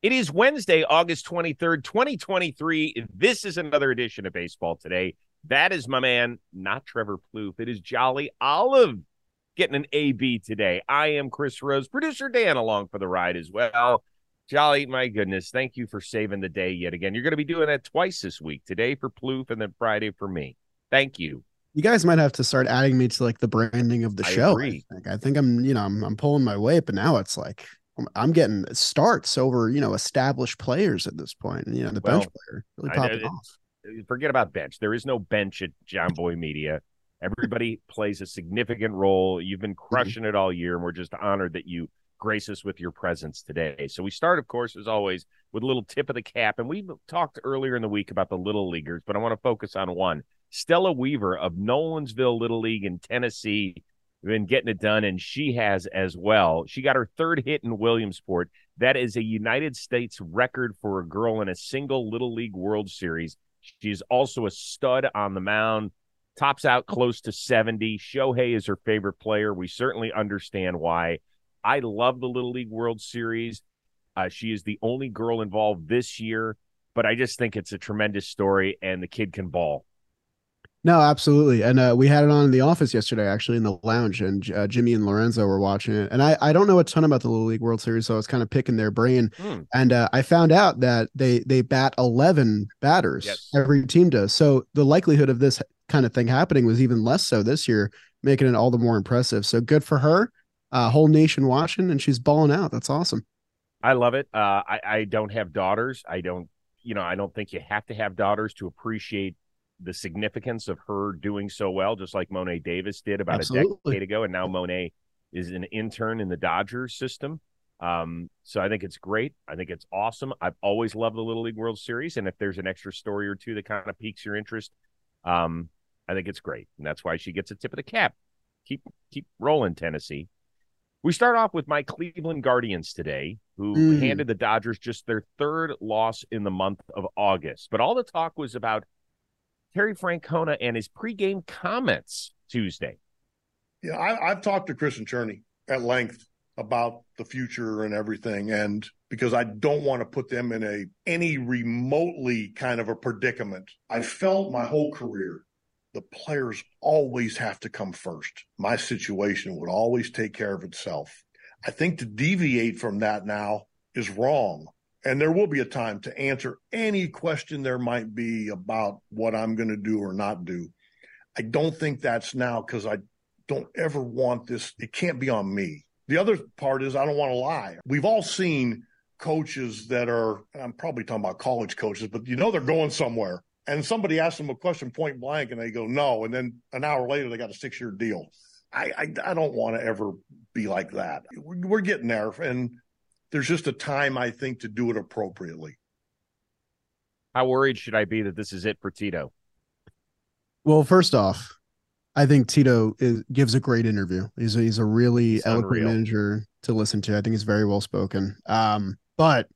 It is Wednesday, August 23rd, 2023. This is another edition of Baseball Today. That is my man, not Trevor Plouffe. It is Jolly Olive getting an AB today. I am Chris Rose, producer Dan along for the ride as well. Jolly, my goodness, thank you for saving the day yet again. You're going to be doing that twice this week, today for Plouffe and then Friday for me. Thank you. You guys might have to start adding me to like the branding of the I show. agree. I think. I think I'm, you know, I'm, I'm pulling my weight, but now it's like I'm- getting starts over, you know, established players at this point. And, you know, the bench player really popping off. forget about bench. There is no bench at Jomboy Media. Everybody plays a significant role. You've been mm-hmm. crushing it all year, and we're just honored that you grace us with your presence today. So we start, of course, as always, with a little tip of the cap. And we talked earlier in the week about the little leaguers, but I want to focus on one. Stella Weaver of Nolensville Little League in Tennessee been getting it done, and she has as well. She got her third hit in Williamsport. That is a United States record for a girl in a single Little League World Series. She's also a stud on the mound, tops out close to 70. Shohei is her favorite player. We certainly understand why. I love the Little League World Series. Uh, she is the only girl involved this year, but I just think it's a tremendous story, and the kid can ball. No, absolutely. And uh, we had it on in the office yesterday, actually, in the lounge, and uh, Jimmy and Lorenzo were watching it. And I, I don't know a ton about the Little League World Series, so I was kind of picking their brain. Hmm. And uh, I found out that they they bat eleven batters. Yes. Every team does. So the likelihood of this kind of thing happening was even less so this year, making it all the more impressive. So good for her. Uh, whole nation watching, and she's balling out. That's awesome. I love it. Uh, I, I don't have daughters. I don't, you know, I don't think you have to have daughters to appreciate the significance of her doing so well, just like Mo'ne Davis did about a decade ago. And now Mo'ne is an intern in the Dodgers system. Um, so I think it's great. I think it's awesome. I've always loved the Little League World Series. And if there's an extra story or two that kind of piques your interest, um, I think it's great. And that's why she gets a tip of the cap. Keep keep rolling, Tennessee. We start off with my Cleveland Guardians today, who Mm. handed the Dodgers just their third loss in the month of August. But all the talk was about Terry Francona and his pregame comments Tuesday. Yeah, I, I've talked to Chris and Cherney at length about the future and everything, and because I don't want to put them in a any remotely kind of a predicament. I felt my whole career the players always have to come first. My situation would always take care of itself. I think to deviate from that now is wrong. And there will be a time to answer any question there might be about what I'm going to do or not do. I don't think that's now because I don't ever want this. It can't be on me. The other part is I don't want to lie. We've all seen coaches that are, I'm probably talking about college coaches, but you know they're going somewhere. And somebody asks them a question point blank and they go, no. And then an hour later, they got a six year deal. I, I, I don't want to ever be like that. We're, we're getting there. And there's just a time, I think, to do it appropriately. How worried should I be that this is it for Tito? Well, first off, I think Tito is, gives a great interview. He's a, he's a really He's eloquent unreal. manager to listen to. I think he's very well spoken. Um, but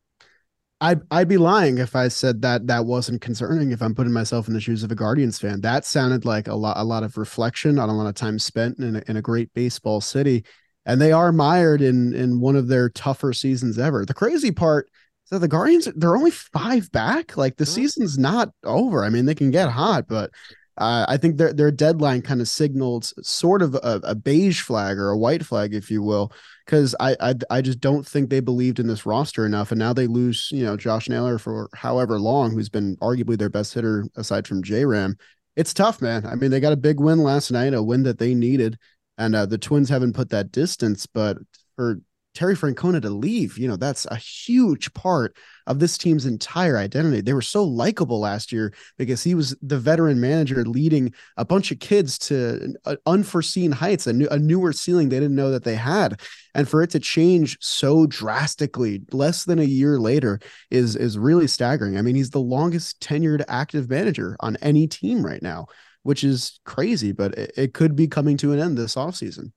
I'd I'd be lying if I said that that wasn't concerning. If I'm putting myself in the shoes of a Guardians fan, that sounded like a lot a lot of reflection on a lot of time spent in a, in a great baseball city, and they are mired in in one of their tougher seasons ever. The crazy part is that the Guardians they're only five back. Like the Mhm. season's not over. I mean, they can get hot, but uh, I think their their deadline kind of signaled sort of a, a beige flag or a white flag, if you will, because I, I I just don't think they believed in this roster enough, and now they lose you know Josh Naylor for however long, who's been arguably their best hitter aside from J Ram. It's tough, man. I mean, they got a big win last night, a win that they needed, and uh, the Twins haven't put that distance, but for Terry Francona to leave, you know, that's a huge part of this team's entire identity. They were so likable last year because he was the veteran manager leading a bunch of kids to uh, unforeseen heights, a, new, a newer ceiling they didn't know that they had. And for it to change so drastically less than a year later is is really staggering. I mean, he's the longest tenured active manager on any team right now, which is crazy, but it, it could be coming to an end this offseason.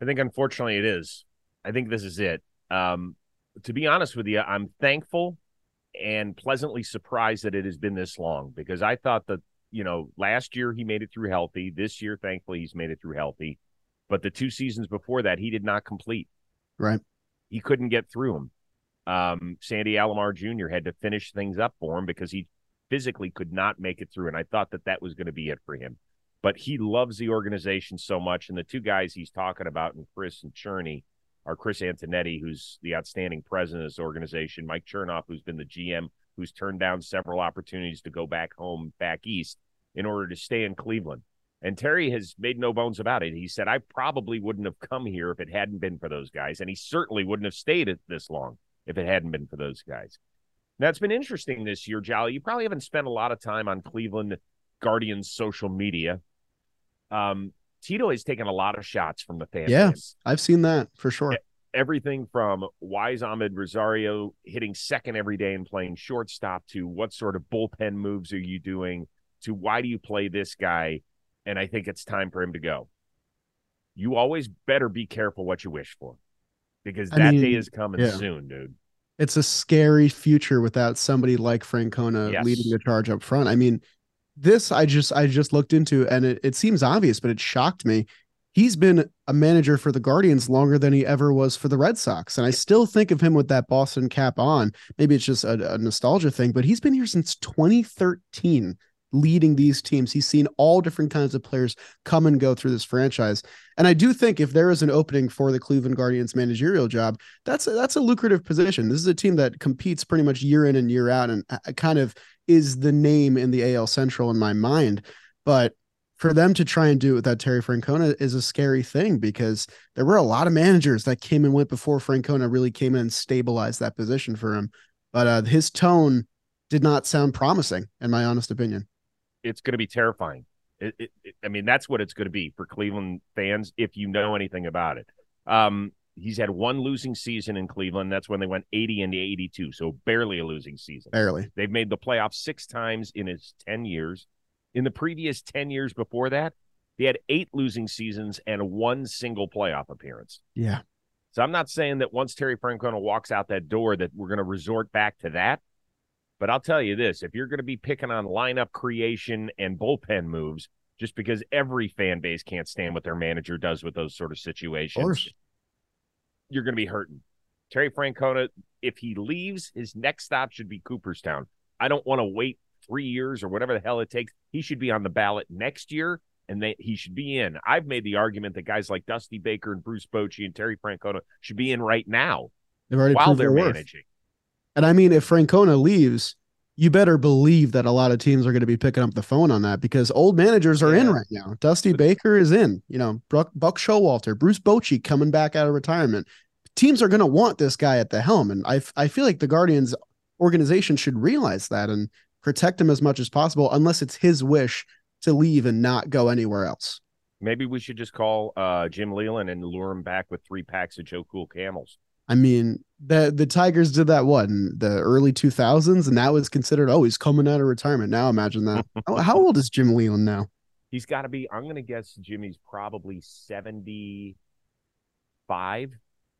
I think unfortunately it is. I think this is it. Um, to be honest with you, I'm thankful and pleasantly surprised that it has been this long because I thought that, you know, last year he made it through healthy. This year, thankfully, he's made it through healthy. But the two seasons before that, he did not complete. Right. He couldn't get through them. Um, Sandy Alomar Jr. had to finish things up for him because he physically could not make it through, and I thought that that was going to be it for him. But he loves the organization so much, and the two guys he's talking about, and Chris and Cherny, are Chris Antonetti, who's the outstanding president of this organization, Mike Chernoff, who's been the GM, who's turned down several opportunities to go back home, back east, in order to stay in Cleveland. And Terry has made no bones about it. He said, I probably wouldn't have come here if it hadn't been for those guys. And he certainly wouldn't have stayed this long if it hadn't been for those guys. It's been interesting this year, Jolly. You probably haven't spent a lot of time on Cleveland Guardians social media. Um, Tito has taken a lot of shots from the fans. Yeah, I've seen that for sure. Everything from Wise Amed Rosario hitting second every day and playing shortstop to what sort of bullpen moves are you doing to why do you play this guy? And I think it's time for him to go. You always better be careful what you wish for because that I mean, day is coming yeah. soon, dude. It's a scary future without somebody like Francona yes. leading the charge up front. I mean, this I just I just looked into and it, it seems obvious, but it shocked me. He's been a manager for the Guardians longer than he ever was for the Red Sox. And I still think of him with that Boston cap on. Maybe it's just a, a nostalgia thing, but he's been here since 2013 leading these teams. He's seen all different kinds of players come and go through this franchise. And I do think if there is an opening for the Cleveland Guardians managerial job, that's a, that's a lucrative position. This is a team that competes pretty much year in and year out and uh, kind of is the name in the AL Central in my mind. But for them to try and do it without Terry Francona is a scary thing because there were a lot of managers that came and went before Francona really came in and stabilized that position for him. But uh, his tone did not sound promising, in my honest opinion. It's going to be terrifying. It, it, it, I mean, that's what it's going to be for Cleveland fans if you know anything about it. Um, he's had one losing season in Cleveland. That's when they went 80 and 82, so barely a losing season. Barely. They've made the playoffs six times in his 10 years. In the previous 10 years before that, he had eight losing seasons and one single playoff appearance. Yeah. So I'm not saying that once Terry Francona walks out that door that we're going to resort back to that. But I'll tell you this, if you're going to be picking on lineup creation and bullpen moves, just because every fan base can't stand what their manager does with those sort of situations. Of you're going to be hurting. Terry Francona, if he leaves, his next stop should be Cooperstown. I don't want to wait three years or whatever the hell it takes. He should be on the ballot next year, and he should be in. I've made the argument that guys like Dusty Baker and Bruce Bochy and Terry Francona should be in right now while they're managing. And I mean, if Francona leaves, you better believe that a lot of teams are going to be picking up the phone on that because old managers are yeah. in right now. Dusty Baker is in, you know, Buck, Buck Showalter, Bruce Bochy coming back out of retirement. Teams are going to want this guy at the helm. And I, I feel like the Guardians organization should realize that and protect him as much as possible, unless it's his wish to leave and not go anywhere else. Maybe we should just call uh, Jim Leyland and lure him back with three packs of Joe Cool camels. I mean, the the Tigers did that what in the early 2000s, and that was considered oh he's coming out of retirement. Now imagine that. how, how, old is Jim Leyland now? He's got to be. I'm going to guess Jimmy's probably 75.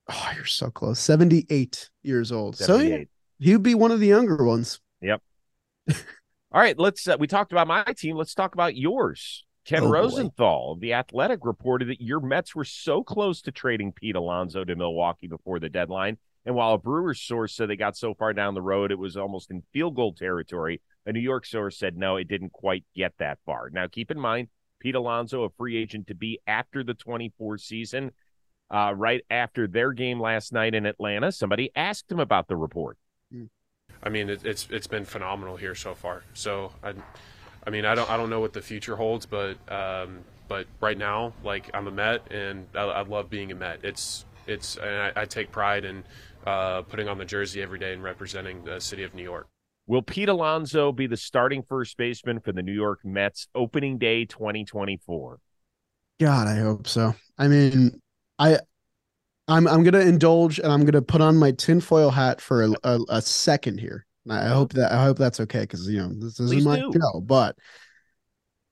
Oh, you're so close. 78 years old. 78. So he, he would be one of the younger ones. Yep. All right, let's. Uh, we talked about my team. Let's talk about yours. Ken oh, Rosenthal, boy. the Athletic, reported that your Mets were so close to trading Pete Alonso to Milwaukee before the deadline. And while a Brewers source said they got so far down the road, it was almost in field goal territory, a New York source said no, it didn't quite get that far. Now, keep in mind, Pete Alonso, a free agent to be after the 24 season, uh, right after their game last night in Atlanta, somebody asked him about the report. I mean, it, it's it's been phenomenal here so far. So I I mean, I don't I don't know what the future holds, but um, but right now, like I'm a Met, and I, I love being a Met. It's it's and I, I take pride in uh, putting on the jersey every day and representing the city of New York. Will Pete Alonso be the starting first baseman for the New York Mets opening day 2024? God, I hope so. I mean, I I'm I'm gonna indulge and I'm gonna put on my tinfoil hat for a, a, a second here. I hope that I hope that's okay because you know this, is my do. show, but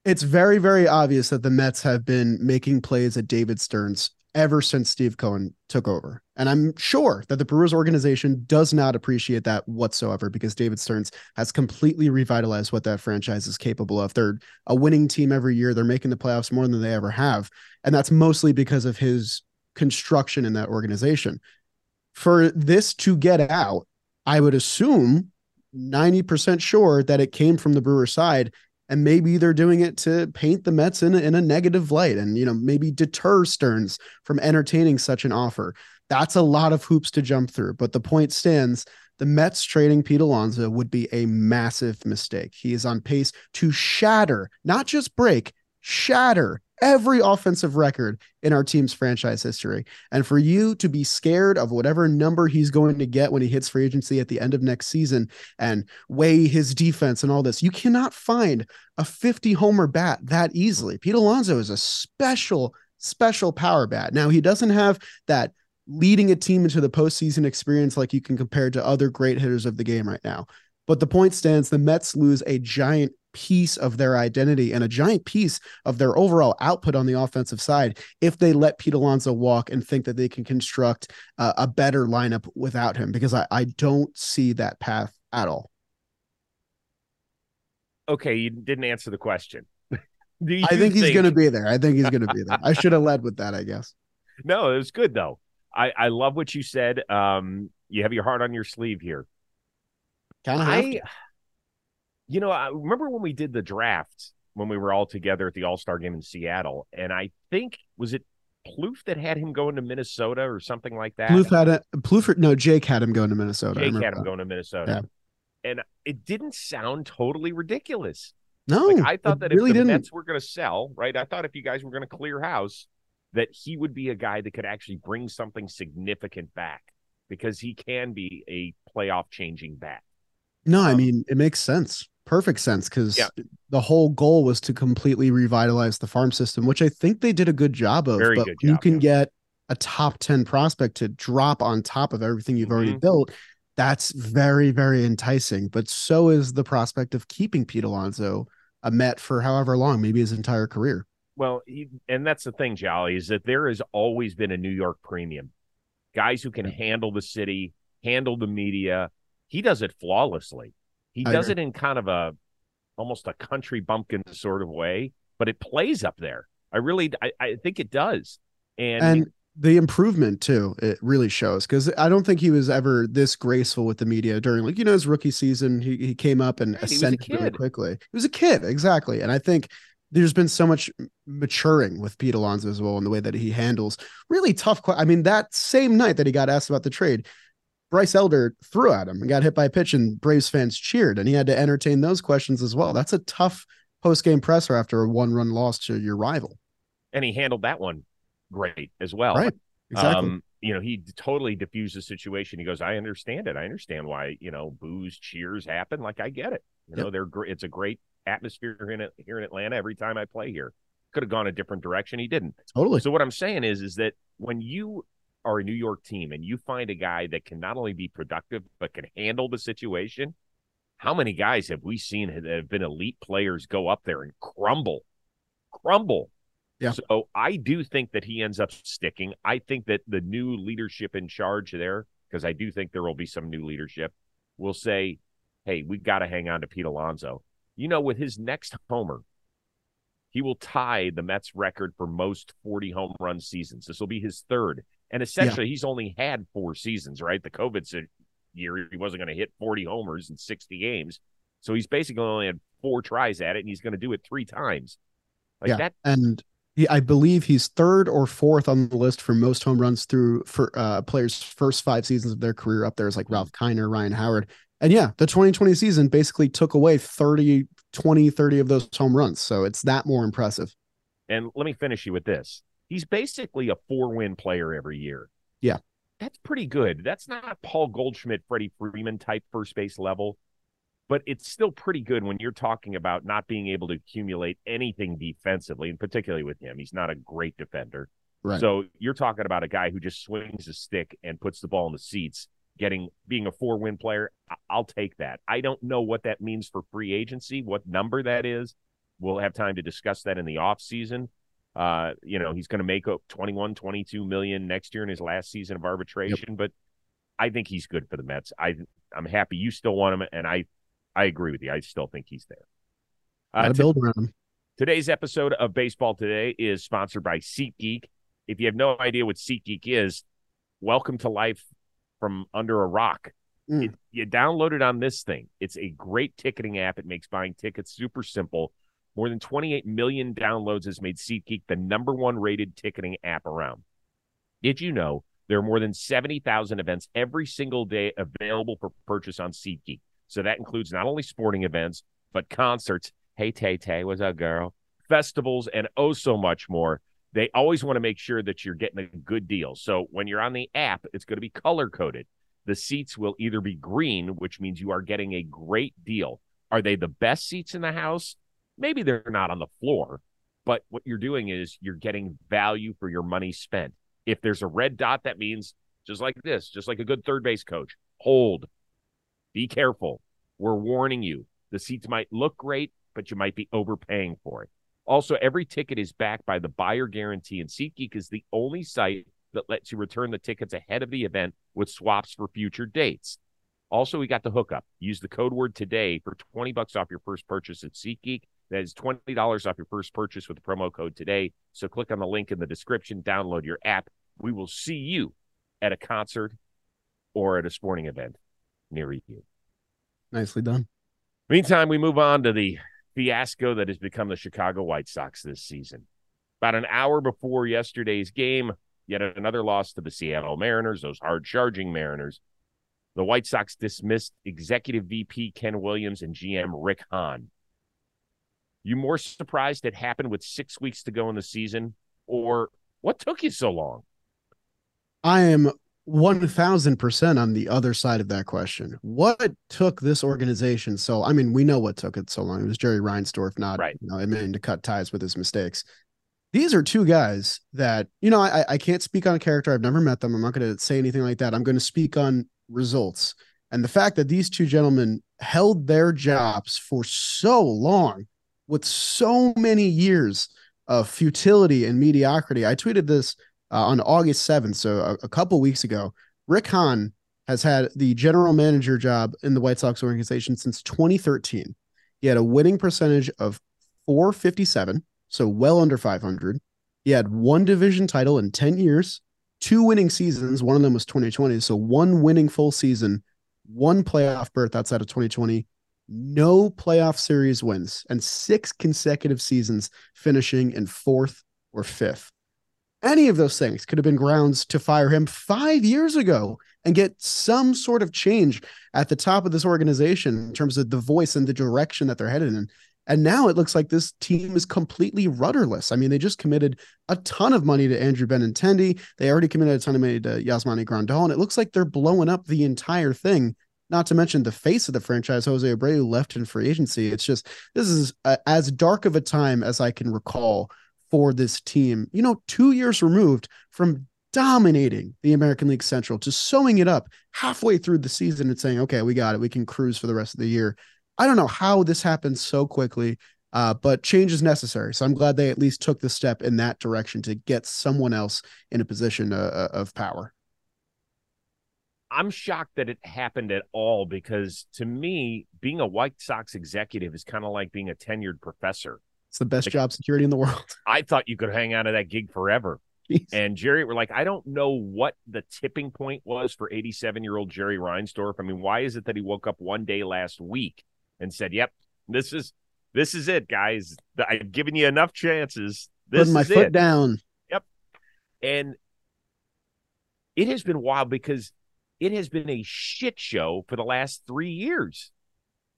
it's very very obvious that the Mets have been making plays at David Stearns ever since Steve Cohen took over, and I'm sure that the Brewers organization does not appreciate that whatsoever because David Stearns has completely revitalized what that franchise is capable of. They're a winning team every year. They're making the playoffs more than they ever have, and that's mostly because of his construction in that organization for this to get out, I would assume 90% sure that it came from the Brewer side. And maybe they're doing it to paint the Mets in a, in a negative light and, you know, maybe deter Stearns from entertaining such an offer. That's a lot of hoops to jump through. But the point stands the Mets trading Pete Alonso would be a massive mistake. He is on pace to shatter, not just break, shatter every offensive record in our team's franchise history. And for you to be scared of whatever number he's going to get when he hits free agency at the end of next season and weigh his defense and all this, you cannot find a 50 homer bat that easily. Pete Alonso is a special, special power bat. Now, he doesn't have that leading a team into the postseason experience like you can compare to other great hitters of the game right now. But the point stands the Mets lose a giant piece of their identity and a giant piece of their overall output on the offensive side if they let Pete Alonso walk and think that they can construct uh, a better lineup without him, because I, I don't see that path at all. Okay, you didn't answer the question. I think, think he's going to be there. I think he's going to be there. I should have led with that, I guess. No, it was good though. I, I love what you said. Um, you have your heart on your sleeve here. Kind of. I, you know, I remember when we did the draft when we were all together at the All Star game in Seattle, and I think was it Plouffe that had him going to Minnesota or something like that. Plouffe had it. Plouffe, no, Jake had him going to Minnesota. Jake had him that. going to Minnesota, yeah. and it didn't sound totally ridiculous. No, like, I thought that really if the didn't. Mets were going to sell, right? I thought if you guys were going to clear house, that he would be a guy that could actually bring something significant back because he can be a playoff changing bat. No, um, I mean, it makes sense. Perfect sense because yeah. the whole goal was to completely revitalize the farm system, which I think they did a good job of. Very but good job, you can yeah. get a top 10 prospect to drop on top of everything you've mm-hmm. already built. That's very, very enticing. But so is the prospect of keeping Pete Alonso a Met for however long, maybe his entire career. Well, and that's the thing, Jolly, is that there has always been a New York premium. Guys who can handle the city, handle the media. He does it flawlessly. He I does agree. it in kind of a almost a country bumpkin sort of way, but it plays up there. I really I, I think it does. And, and the improvement too, it really shows because I don't think he was ever this graceful with the media during like, you know, his rookie season. He he came up and ascended really quickly. He was a kid, exactly. And I think there's been so much maturing with Pete Alonso as well in the way that he handles really tough. I mean, that same night that he got asked about the trade, Bryce Elder threw at him and got hit by a pitch, and Braves fans cheered, and he had to entertain those questions as well. That's a tough post game presser after a one run loss to your rival. And he handled that one great as well. Right. Exactly. Um, you know, he totally diffused the situation. He goes, "I understand it. I understand why you know boos, cheers happen. Like I get it. You know, they're great. It's a great atmosphere here in here in Atlanta every time I play here. Could have gone a different direction. He didn't. Totally. So what I'm saying is, is that when you are a New York team and you find a guy that can not only be productive but can handle the situation, how many guys have we seen that have been elite players go up there and crumble, crumble? Yeah. So I do think that he ends up sticking. I think that the new leadership in charge there, because I do think there will be some new leadership, will say, "Hey, we've got to hang on to Pete Alonso." You know, with his next homer, he will tie the Mets record for most 40 home run seasons. This will be his third. And essentially, yeah. he's only had four seasons, right? The COVID year, he wasn't going to hit 40 homers in 60 games. So he's basically only had four tries at it, and he's going to do it three times. Like yeah. that. And he, I believe he's third or fourth on the list for most home runs through for uh, players' first five seasons of their career. Up there is like Ralph Kiner, Ryan Howard. And yeah, the 2020 season basically took away 30, 20, 30 of those home runs. So it's that more impressive. And let me finish you with this. He's basically a four win player every year. Yeah. That's pretty good. That's not Paul Goldschmidt, Freddie Freeman type first base level, but it's still pretty good when you're talking about not being able to accumulate anything defensively, and particularly with him. He's not a great defender. Right. So you're talking about a guy who just swings a stick and puts the ball in the seats getting being a four win player, I'll take that. I don't know what that means for free agency, what number that is. We'll have time to discuss that in the off season. Uh, you know, he's going to make up 21, 22 million next year in his last season of arbitration, yep. but I think he's good for the Mets. I I'm happy you still want him, and I I agree with you. I still think he's there. Uh, build around him. Today's episode of Baseball Today is sponsored by SeatGeek. If you have no idea what SeatGeek is, welcome to life from under a rock. Mm. It, you download it on this thing. It's a great ticketing app. It makes buying tickets super simple. More than 28 million downloads has made SeatGeek the number one rated ticketing app around. Did you know there are more than 70,000 events every single day available for purchase on SeatGeek? So that includes not only sporting events, but concerts. Hey, Tay Tay, what's up, girl? Festivals, and oh, so much more. They always want to make sure that you're getting a good deal. So when you're on the app, it's going to be color coded. The seats will either be green, which means you are getting a great deal. Are they the best seats in the house? Maybe they're not on the floor, but what you're doing is you're getting value for your money spent. If there's a red dot, that means just like this, just like a good third base coach, hold, be careful. We're warning you. The seats might look great, but you might be overpaying for it. Also, every ticket is backed by the buyer guarantee, and SeatGeek is the only site that lets you return the tickets ahead of the event with swaps for future dates. Also, we got the hookup. Use the code word today for 20 bucks off your first purchase at SeatGeek. That is $20 off your first purchase with the promo code today. So click on the link in the description, download your app. We will see you at a concert or at a sporting event near you. Nicely done. Meantime, we move on to the fiasco that has become the Chicago White Sox this season. About an hour before yesterday's game, yet another loss to the Seattle Mariners, those hard charging Mariners. The White Sox dismissed executive VP Ken Williams and GM Rick Hahn. You more surprised it happened with six weeks to go in the season, or what took you so long? I am 1000% on the other side of that question. What took this organization so I mean, we know what took it so long. It was Jerry Reinsdorf not Right. you know, admitting to cut ties with his mistakes. These are two guys that, you know, I, I can't speak on a character. I've never met them. I'm not going to say anything like that. I'm going to speak on results. And the fact that these two gentlemen held their jobs for so long with so many years of futility and mediocrity. I tweeted this uh, on August 7th, so a, a couple weeks ago. Rick Hahn has had the general manager job in the White Sox organization since 2013. He had a winning percentage of 457, so well under 500. He had one division title in 10 years, two winning seasons. One of them was 2020, so one winning full season, one playoff berth outside of 2020, no playoff series wins, and six consecutive seasons finishing in fourth or fifth. Any of those things could have been grounds to fire him five years ago and get some sort of change at the top of this organization in terms of the voice and the direction that they're headed in. And now it looks like this team is completely rudderless. I mean, they just committed a ton of money to Andrew Benintendi. They already committed a ton of money to Yasmani Grandal, and it looks like they're blowing up the entire thing. Not to mention the face of the franchise, Jose Abreu, left in free agency. It's just this is a, as dark of a time as I can recall for this team. You know, two years removed from dominating the American League Central to sewing it up halfway through the season and saying, "Okay, we got it. We can cruise for the rest of the year." I don't know how this happened so quickly, uh, but change is necessary. So I'm glad they at least took the step in that direction to get someone else in a position uh, of power. I'm shocked that it happened at all because to me, being a White Sox executive is kind of like being a tenured professor. It's the best Like- job security in the world. I thought you could hang out of that gig forever. Jeez. And Jerry, we're like, I don't know what the tipping point was for 87 year old Jerry Reinsdorf. I mean, why is it that he woke up one day last week and said, "Yep, this is this is it, guys. I've given you enough chances. This Putting my foot it." down. Yep. And it has been wild because it has been a shit show for the last three years.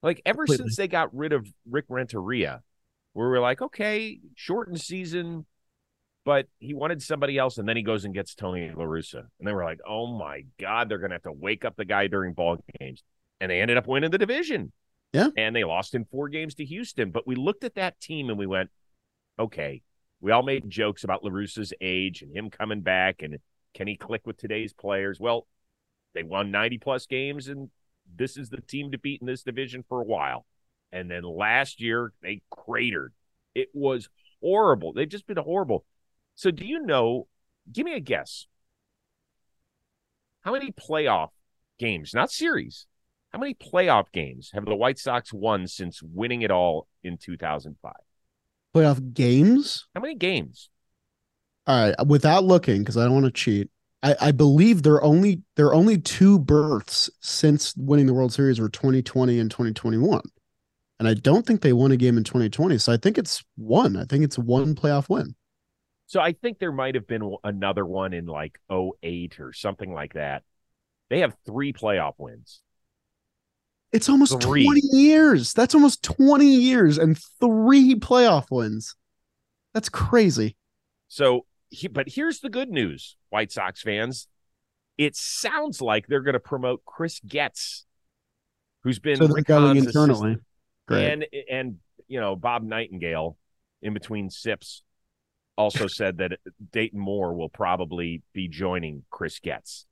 Like ever Completely. since they got rid of Rick Renteria, where we're like, okay, shortened season, but he wanted somebody else, and then he goes and gets Tony La Russa. And then we're like, oh my God, they're gonna have to wake up the guy during ball games. And they ended up winning the division. Yeah. And they lost in four games to Houston. But we looked at that team and we went, okay, we all made jokes about La Russa's age and him coming back and can he click with today's players? Well, they won 90 plus games and this is the team to beat in this division for a while. And then last year they cratered. It was horrible. They've just been horrible. So do you know, give me a guess. How many playoff games, not series, how many playoff games have the White Sox won since winning it all in 2005? Playoff games. How many games? All right, without looking, because I don't want to cheat. I, I believe there are only there are only two berths since winning the World Series were 2020 and 2021. And I don't think they won a game in 2020. So I think it's one. I think it's one playoff win. So I think there might have been another one in like 08 or something like that. They have three playoff wins. It's almost Three. 20 years. That's almost 20 years and three playoff wins. That's crazy. So, he, but here's the good news, White Sox fans. It sounds like they're going to promote Chris Getz, who's been So Rick going Hahn's internally. Great. and and you know Bob Nightingale, in between sips, also said that Dayton Moore will probably be joining Chris Getz.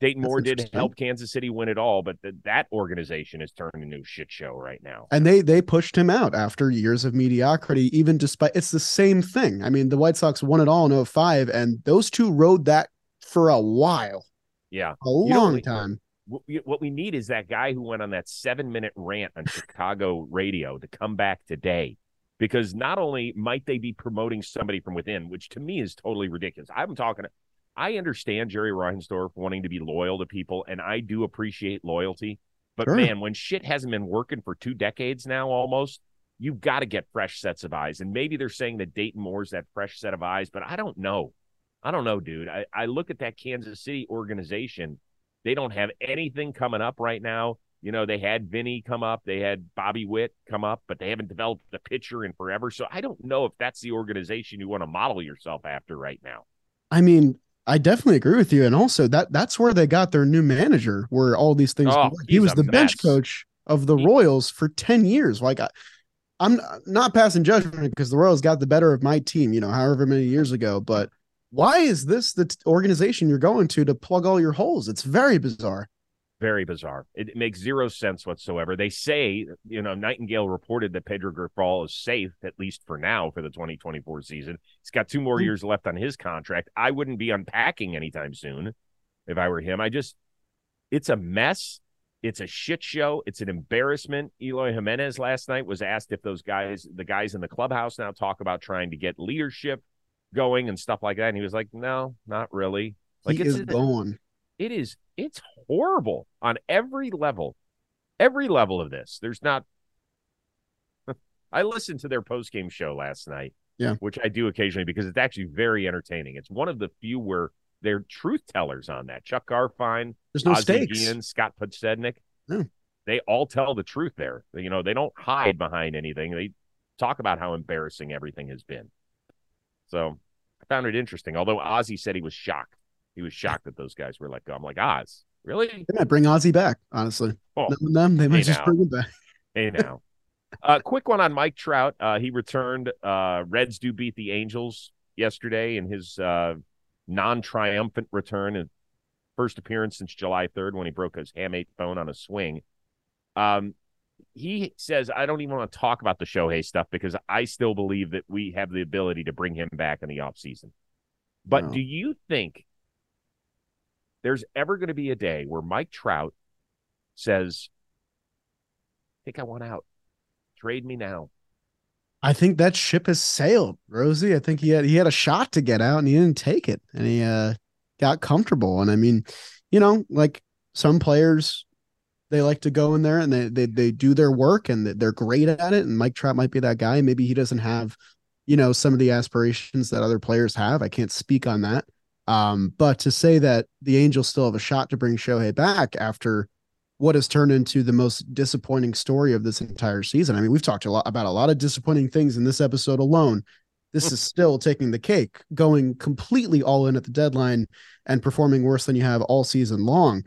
Dayton Moore did help Kansas City win it all, but th- that organization is turning into a shit show right now. and they they pushed him out after years of mediocrity even despite it's the same thing i mean the white sox won it all in 05 and those two rode that for a while Yeah. a You long we- time what we, what we need is that guy who went on that seven minute rant on Chicago radio to come back today. Because not only might they be promoting somebody from within, which to me is totally ridiculous. I'm talking, I understand Jerry Reinsdorf wanting to be loyal to people, and I do appreciate loyalty. But Sure. man, when shit hasn't been working for two decades now almost, you've got to get fresh sets of eyes. And maybe they're saying that Dayton Moore's that fresh set of eyes, but I don't know. I don't know, dude. I, I look at that Kansas City organization. They don't have anything coming up right now. You know, they had Vinny come up, they had Bobby Witt come up, but they haven't developed the pitcher in forever. So I don't know if that's the organization you want to model yourself after right now. i mean i definitely agree with you and also that that's where they got their new manager where all these things Oh, he was the bench coach of the He- royals for 10 years. Like I, i'm not passing judgment because the royals got the better of my team you know however many years ago but why is this the t- organization you're going to to plug all your holes? It's very bizarre Very bizarre. It, it makes zero sense whatsoever. They say, you know, Nightingale reported that Pedro Grifol is safe, at least for now, for the 2024 season. He's got two more Hmm. years left on his contract. I wouldn't be unpacking anytime soon if I were him. I just, it's a mess. It's a shit show. It's an embarrassment. Eloy Jimenez last night was asked if those guys, the guys in the clubhouse now talk about trying to get leadership going and stuff like that. And he was like, no, not really. Like he it's is gone it is it's horrible on every level every level of this. There's not i listened to their post-game show last night Yeah. which i do occasionally because it's actually very entertaining. It's one of the few where they're truth tellers on that. Chuck Garfien there's no Ozzie stakes. Scott Podsednik. Yeah. they all tell the truth there. You know they don't hide behind anything. They talk about how embarrassing everything has been. So i found it interesting although ozzy said he was shocked he was shocked that those guys were let go i'm like oz really They might bring Ozzy back, honestly. Oh, Knowing them, they might hey just now. bring him back. Hey now. uh quick one on Mike Trout. Uh he returned uh Reds do beat the Angels yesterday in his uh non-triumphant return and first appearance since July 3rd when he broke his hamate bone on a swing. Um he says I don't even want to talk about the Shohei stuff because I still believe that we have the ability to bring him back in the offseason. But Wow. do you think there's ever going to be a day where Mike Trout says, I think I want out. Trade me now. I think that ship has sailed, Rosie. I think he had he had a shot to get out and he didn't take it, and he uh, got comfortable. And I mean, you know, like some players, they like to go in there and they they they do their work and they're great at it. And Mike Trout might be that guy. Maybe he doesn't have, you know, some of the aspirations that other players have. I can't speak on that. Um, but to say that the Angels still have a shot to bring Shohei back after what has turned into the most disappointing story of this entire season. I mean, we've talked a lot about a lot of disappointing things in this episode alone. This is still taking the cake, going completely all in at the deadline and performing worse than you have all season long.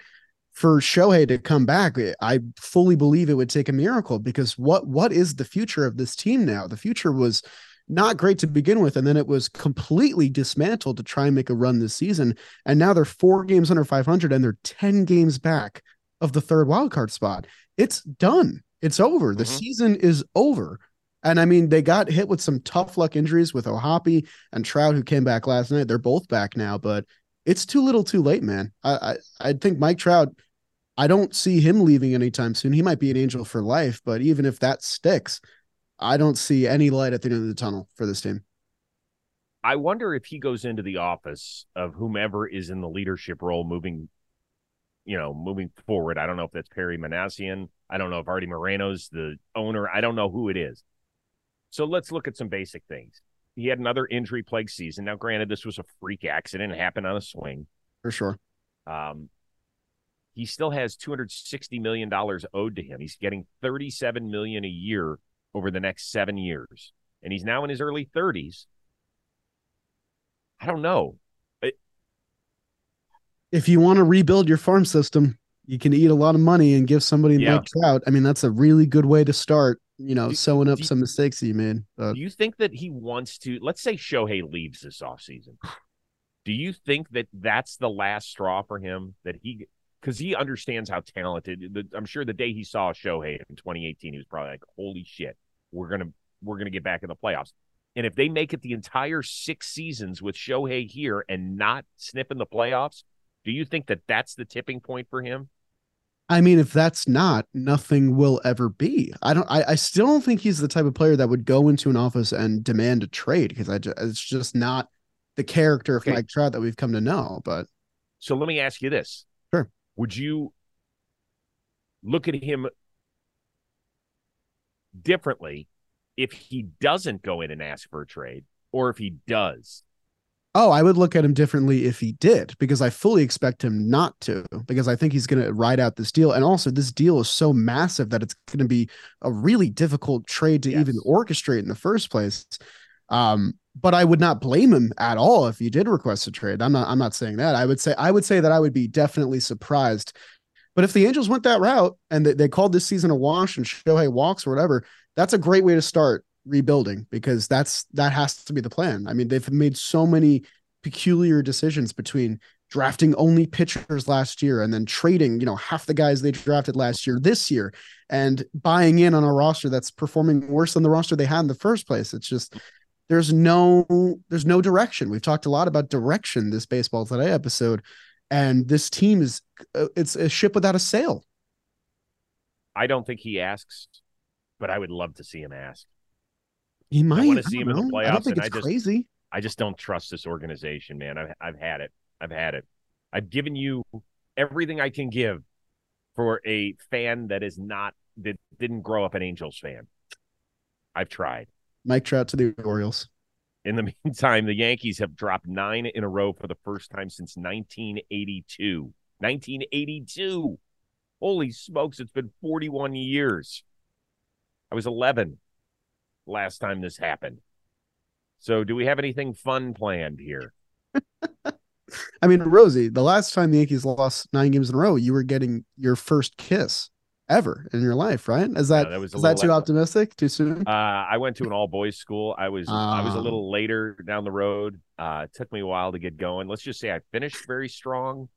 For Shohei to come back, I fully believe it would take a miracle because what what is the future of this team now? The future was not great to begin with, and then it was completely dismantled to try and make a run this season. And now they're four games under 500 and they're 10 games back of the third wildcard spot. It's done. It's over. The Mhm. season is over. And I mean, they got hit with some tough luck injuries with Ohtani and Trout, who came back last night. They're both back now, but it's too little too late, man. I, I, I think Mike Trout, I don't see him leaving anytime soon. He might be an angel for life, but even if that sticks, I don't see any light at the end of the tunnel for this team. I wonder if he goes into the office of whomever is in the leadership role moving, you know, moving forward. I don't know if that's Perry Minasian. I don't know if Artie Moreno's the owner. I don't know who it is. So let's look at some basic things. He had another injury plague season. Now, granted, this was a freak accident. It happened on a swing. For sure. Um, he still has $260 million owed to him. He's getting 37 million a year over the next seven years. And he's now in his early 30s. I don't know. It, if you want to rebuild your farm system, you can eat a lot of money and give somebody Yeah. like Trout. I mean, that's a really good way to start, you know, Do- sewing up do some mistakes that you made. But do you think that he wants to? Let's say Shohei leaves this offseason. Do you think that that's the last straw for him? That he, because he understands how talented. the- I'm sure the day he saw Shohei in 2018, he was probably like, "Holy shit, we're gonna we're gonna get back in the playoffs." And if they make it the entire six seasons with Shohei here and not sniffing the playoffs, do you think that that's the tipping point for him? I mean, if that's not, nothing will ever be. I don't. I, I still don't think he's the type of player that would go into an office and demand a trade because I. Just, it's just not the character of Okay. Mike Trout that we've come to know. But So let me ask you this. Would you look at him differently if he doesn't go in and ask for a trade or if he does? oh, I would look at him differently if he did because I fully expect him not to because I think he's going to ride out this deal. And also, this deal is so massive that it's going to be a really difficult trade to Yes. even orchestrate in the first place. Um, but I would not blame him at all if he did request a trade. I'm not. I'm not saying that. I would say. I would say that I would be definitely surprised. But if the Angels went that route and they, they called this season a wash and Shohei walks or whatever, that's a great way to start rebuilding because that's that has to be the plan. I mean, they've made so many peculiar decisions between drafting only pitchers last year and then trading, you know, half the guys they drafted last year this year and buying in on a roster that's performing worse than the roster they had in the first place. It's just there's no there's no direction. We've talked a lot about direction this baseball today episode and this team is uh, it's a ship without a sail. I don't think he asks, but I would love to see him ask. He might wanna see don't him in the know. I don't playoffs, think it's I just- crazy. I just don't trust this organization, man. I've I've had it. I've had it. I've given you everything I can give for a fan that is not that didn't grow up an Angels fan. I've tried. Mike Trout to the Orioles. In the meantime, the Yankees have dropped nine in a row for the first time since 1982. 1982. Holy smokes, it's been 41 years. I was 11 last time this happened. So, do we have anything fun planned here? I mean, Rosie, the last time the Yankees lost nine games in a row, you were getting your first kiss ever in your life, right? Is that, that was is that too optimistic? Too soon? Uh, I went to an all boys school. I was I was a Ah. little later down the road. Uh, it took me a while to get going. Let's just say I finished very strong,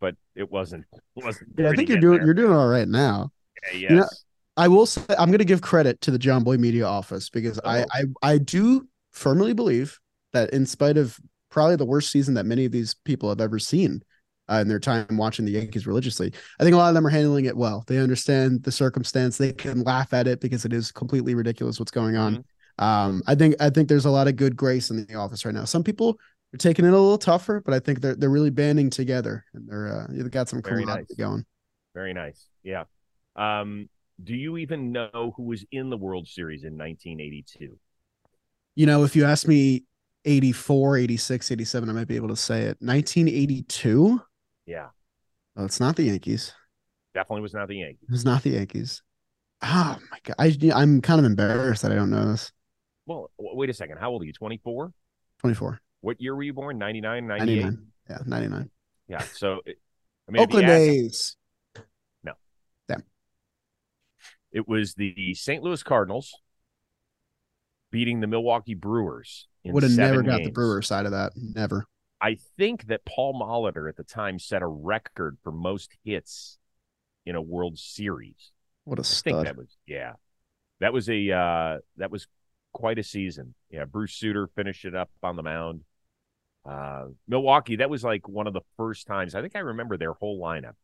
but it wasn't it wasn't. yeah, I think you're doing there. you're doing all right now. Yeah, you know, yes. I will say I'm going to give credit to the Jomboy Media office because I, Oh. I I do firmly believe that in spite of probably the worst season that many of these people have ever seen uh, in their time watching the Yankees religiously, I think a lot of them are handling it well. They understand the circumstance. They can laugh at it because it is completely ridiculous what's going on. Um, I think I think there's a lot of good grace in the office right now. Some people are taking it a little tougher, but I think they're they're really banding together and they're uh, they've got some Very camaraderie nice. going. Very nice. Yeah. Um, do you even know who was in the World Series in 1982? you know, if you ask me 84, 86, 87, I might be able to say it. 1982? Yeah, Oh, it's not the Yankees. definitely was not the Yankees. It's not the Yankees. Oh my god. I I'm kind of embarrassed that I don't know this. Well, wait a second. How old are you? 24? 24. What year were you born? 99, 98? 99. Yeah, 99. Yeah. So, it, I mean, Oakland A's. It was the St. Louis Cardinals beating the Milwaukee Brewers. Would have never got the. Brewer side of that. Never. I think that Paul Molitor at the time set a record for most hits in a World Series. What a I think stud. that was yeah. That was a uh that was quite a season. Yeah, Bruce Sutter finished it up on the mound. Uh Milwaukee, that was like one of the first times. I think I remember their whole lineup.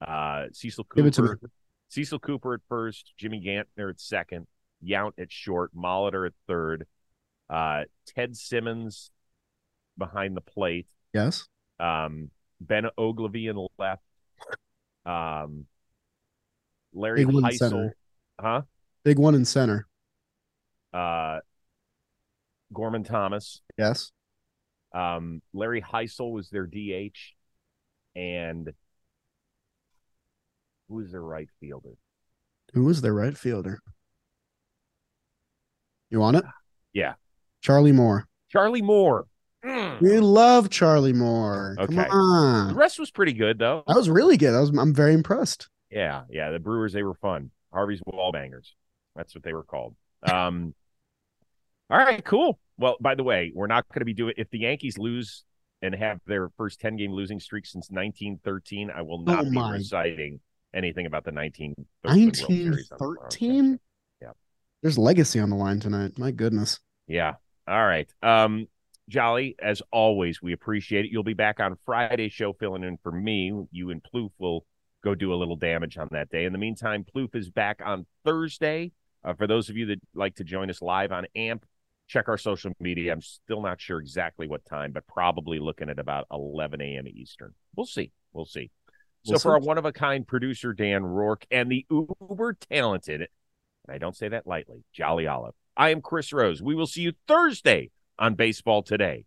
Uh Cecil Give it to Cooper, Cecil Cooper at first, Jimmy Gantner at second, Yount at short, Molitor at third, uh Ted Simmons, behind the plate. Yes. Um, Ben the left. Um, Larry Big Hisle, center. huh? Big one in center. Uh, Gorman Thomas. Yes. Um, Larry Hisle was their DH, and who was their right fielder? Who was their right fielder? You want it? Yeah. Charlie Moore. Charlie Moore. We love Charlie Moore. Come Okay. on. The rest was pretty good though. That was really good. I was I'm very impressed. Yeah, yeah. The Brewers, they were fun. Harvey's Wallbangers. That's what they were called. Um, all right, cool. Well, by the way, we're not going to be doing if the Yankees lose and have their first 10 game losing streak since 1913, I will not Oh, be reciting anything about the 1913 World Series on the broadcast. 1913? Yeah. There's legacy on the line tonight. My goodness. Yeah. All right. Um, Jolly, as always, we appreciate it. You'll be back on Friday's show filling in for me. You and Plouffe will go do a little damage on that day. In the meantime, Plouffe is back on Thursday. Uh, for those of you that like to join us live on AMP, check our social media. I'm still not sure exactly what time, but probably looking at about 11 a.m. Eastern. We'll see. We'll see. So We'll for our one of a kind producer, Dan Rourke, and the uber talented, and I don't say that lightly, Jolly Olive, I am Chris Rose. We will see you Thursday on Baseball Today.